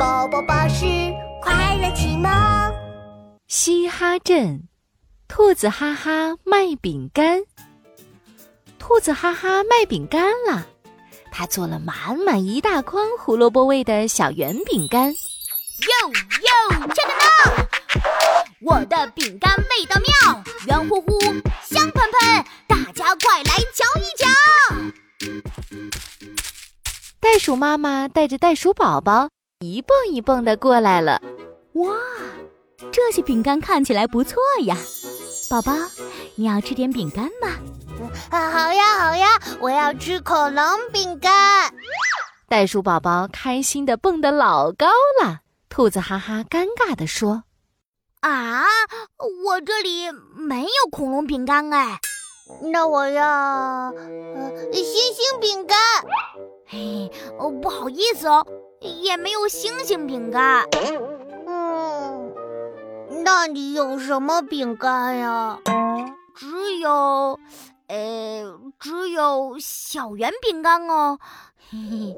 宝宝巴士快乐启蒙。嘻哈镇，兔子哈哈卖饼干。兔子哈哈卖饼干了，他做了满满一大筐胡萝卜味的小圆饼干。哟哟，check it out！我的饼干味道妙，圆乎乎，香喷喷，大家快来瞧一瞧！袋鼠妈妈带着袋鼠宝宝一蹦一蹦的过来了。哇，这些饼干看起来不错呀！宝宝，你要吃点饼干吗？啊，好呀好呀，我要吃恐龙饼干。袋鼠宝宝开心的蹦得老高了。兔子哈哈尴尬的说：“啊，我这里没有恐龙饼干哎。”那我要呃星星饼干。嘿，哦，不好意思哦，也没有星星饼干。嗯，那你有什么饼干呀？只有，呃，只有小圆饼干哦。嘿嘿，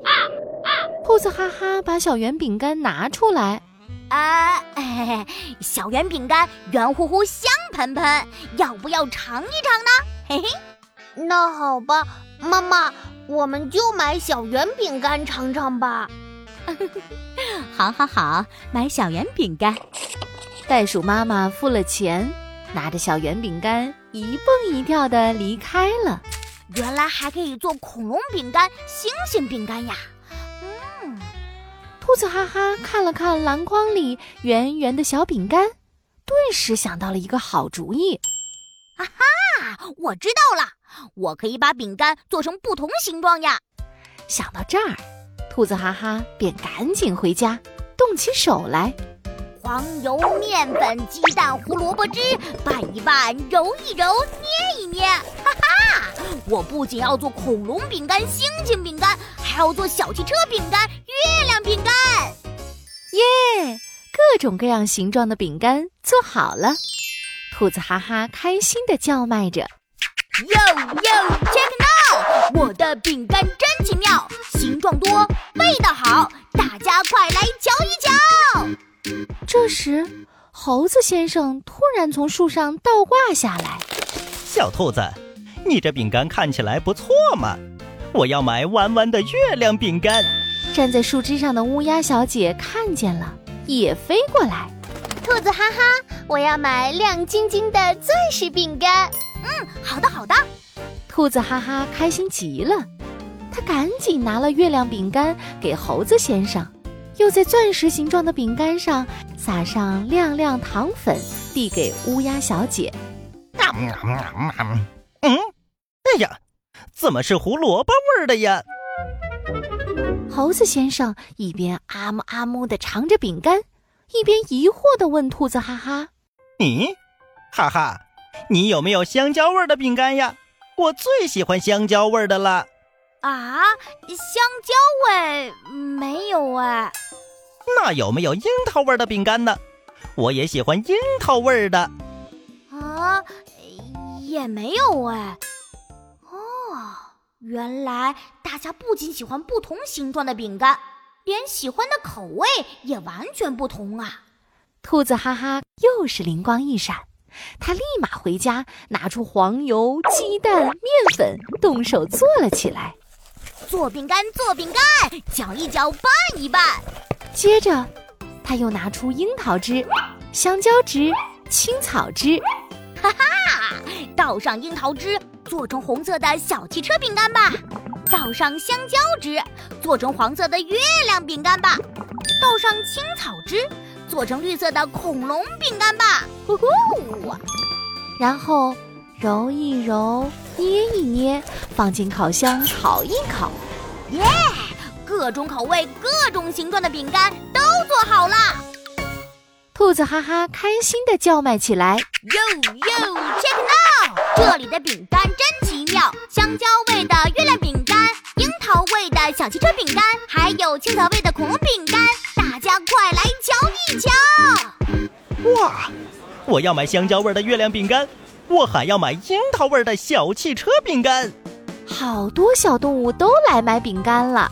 兔子哈哈把小圆饼干拿出来。啊，嘿嘿，小圆饼干圆乎乎，香喷喷，要不要尝一尝呢？嘿嘿，那好吧，妈妈，我们就买小圆饼干尝尝吧。好，好，好，买小圆饼干。袋鼠妈妈付了钱，拿着小圆饼干一蹦一跳的离开了。原来还可以做恐龙饼干、星星饼干呀！嗯。兔子哈哈看了看篮筐里圆圆的小饼干，顿时想到了一个好主意。啊哈！我知道了，我可以把饼干做成不同形状呀！想到这儿，兔子哈哈便赶紧回家，动起手来。黄油、面粉、鸡蛋、胡萝卜汁，拌一拌，揉一揉，捏一捏，哈哈！我不仅要做恐龙饼干、星星饼干，还要做小汽车饼干、月亮饼干。耶！各种各样形状的饼干做好了，兔子哈哈开心地叫卖着：“哟哟，check now！我的饼干真奇妙，形状多，味道好，大家快来瞧一瞧！”这时，猴子先生突然从树上倒挂下来。小兔子，你这饼干看起来不错嘛！我要买弯弯的月亮饼干。站在树枝上的乌鸦小姐看见了，也飞过来。兔子哈哈，我要买亮晶晶的钻石饼干。嗯，好的好的。兔子哈哈开心极了，他赶紧拿了月亮饼干给猴子先生。又在钻石形状的饼干上撒上亮亮糖粉，递给乌鸦小姐。嗯，哎呀，怎么是胡萝卜味儿的呀？猴子先生一边阿木阿木的尝着饼干，一边疑惑的问兔子哈哈：“你，哈哈，你有没有香蕉味的饼干呀？我最喜欢香蕉味的了。”啊，香蕉味没有哎。那有没有樱桃味的饼干呢？我也喜欢樱桃味的。啊，也没有哎。哦，原来大家不仅喜欢不同形状的饼干，连喜欢的口味也完全不同啊！兔子哈哈又是灵光一闪，他立马回家拿出黄油、鸡蛋、面粉，动手做了起来。做饼干，做饼干，搅一搅，拌一拌。接着，他又拿出樱桃汁、香蕉汁、青草汁，哈哈！倒上樱桃汁，做成红色的小汽车饼干吧；倒上香蕉汁，做成黄色的月亮饼干吧；倒上青草汁，做成绿色的恐龙饼干吧。呼呼！然后揉一揉，捏一捏，放进烤箱烤一烤。耶！各种口味、各种形状的饼干都做好了，兔子哈哈开心地叫卖起来：“哟哟，check now！这里的饼干真奇妙，香蕉味的月亮饼干，樱桃味的小汽车饼干，还有青草味的恐龙饼干，大家快来瞧一瞧！”哇，我要买香蕉味的月亮饼干，我还要买樱桃味的小汽车饼干。好多小动物都来买饼干了。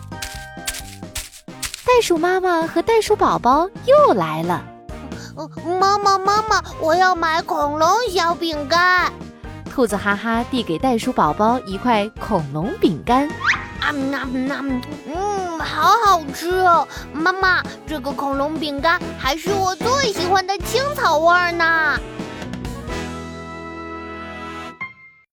袋鼠妈妈和袋鼠宝宝又来了。妈妈，妈妈，我要买恐龙小饼干。兔子哈哈递给袋鼠宝宝一块恐龙饼干。啊那那，嗯，好好吃哦！妈妈，这个恐龙饼干还是我最喜欢的青草味儿呢。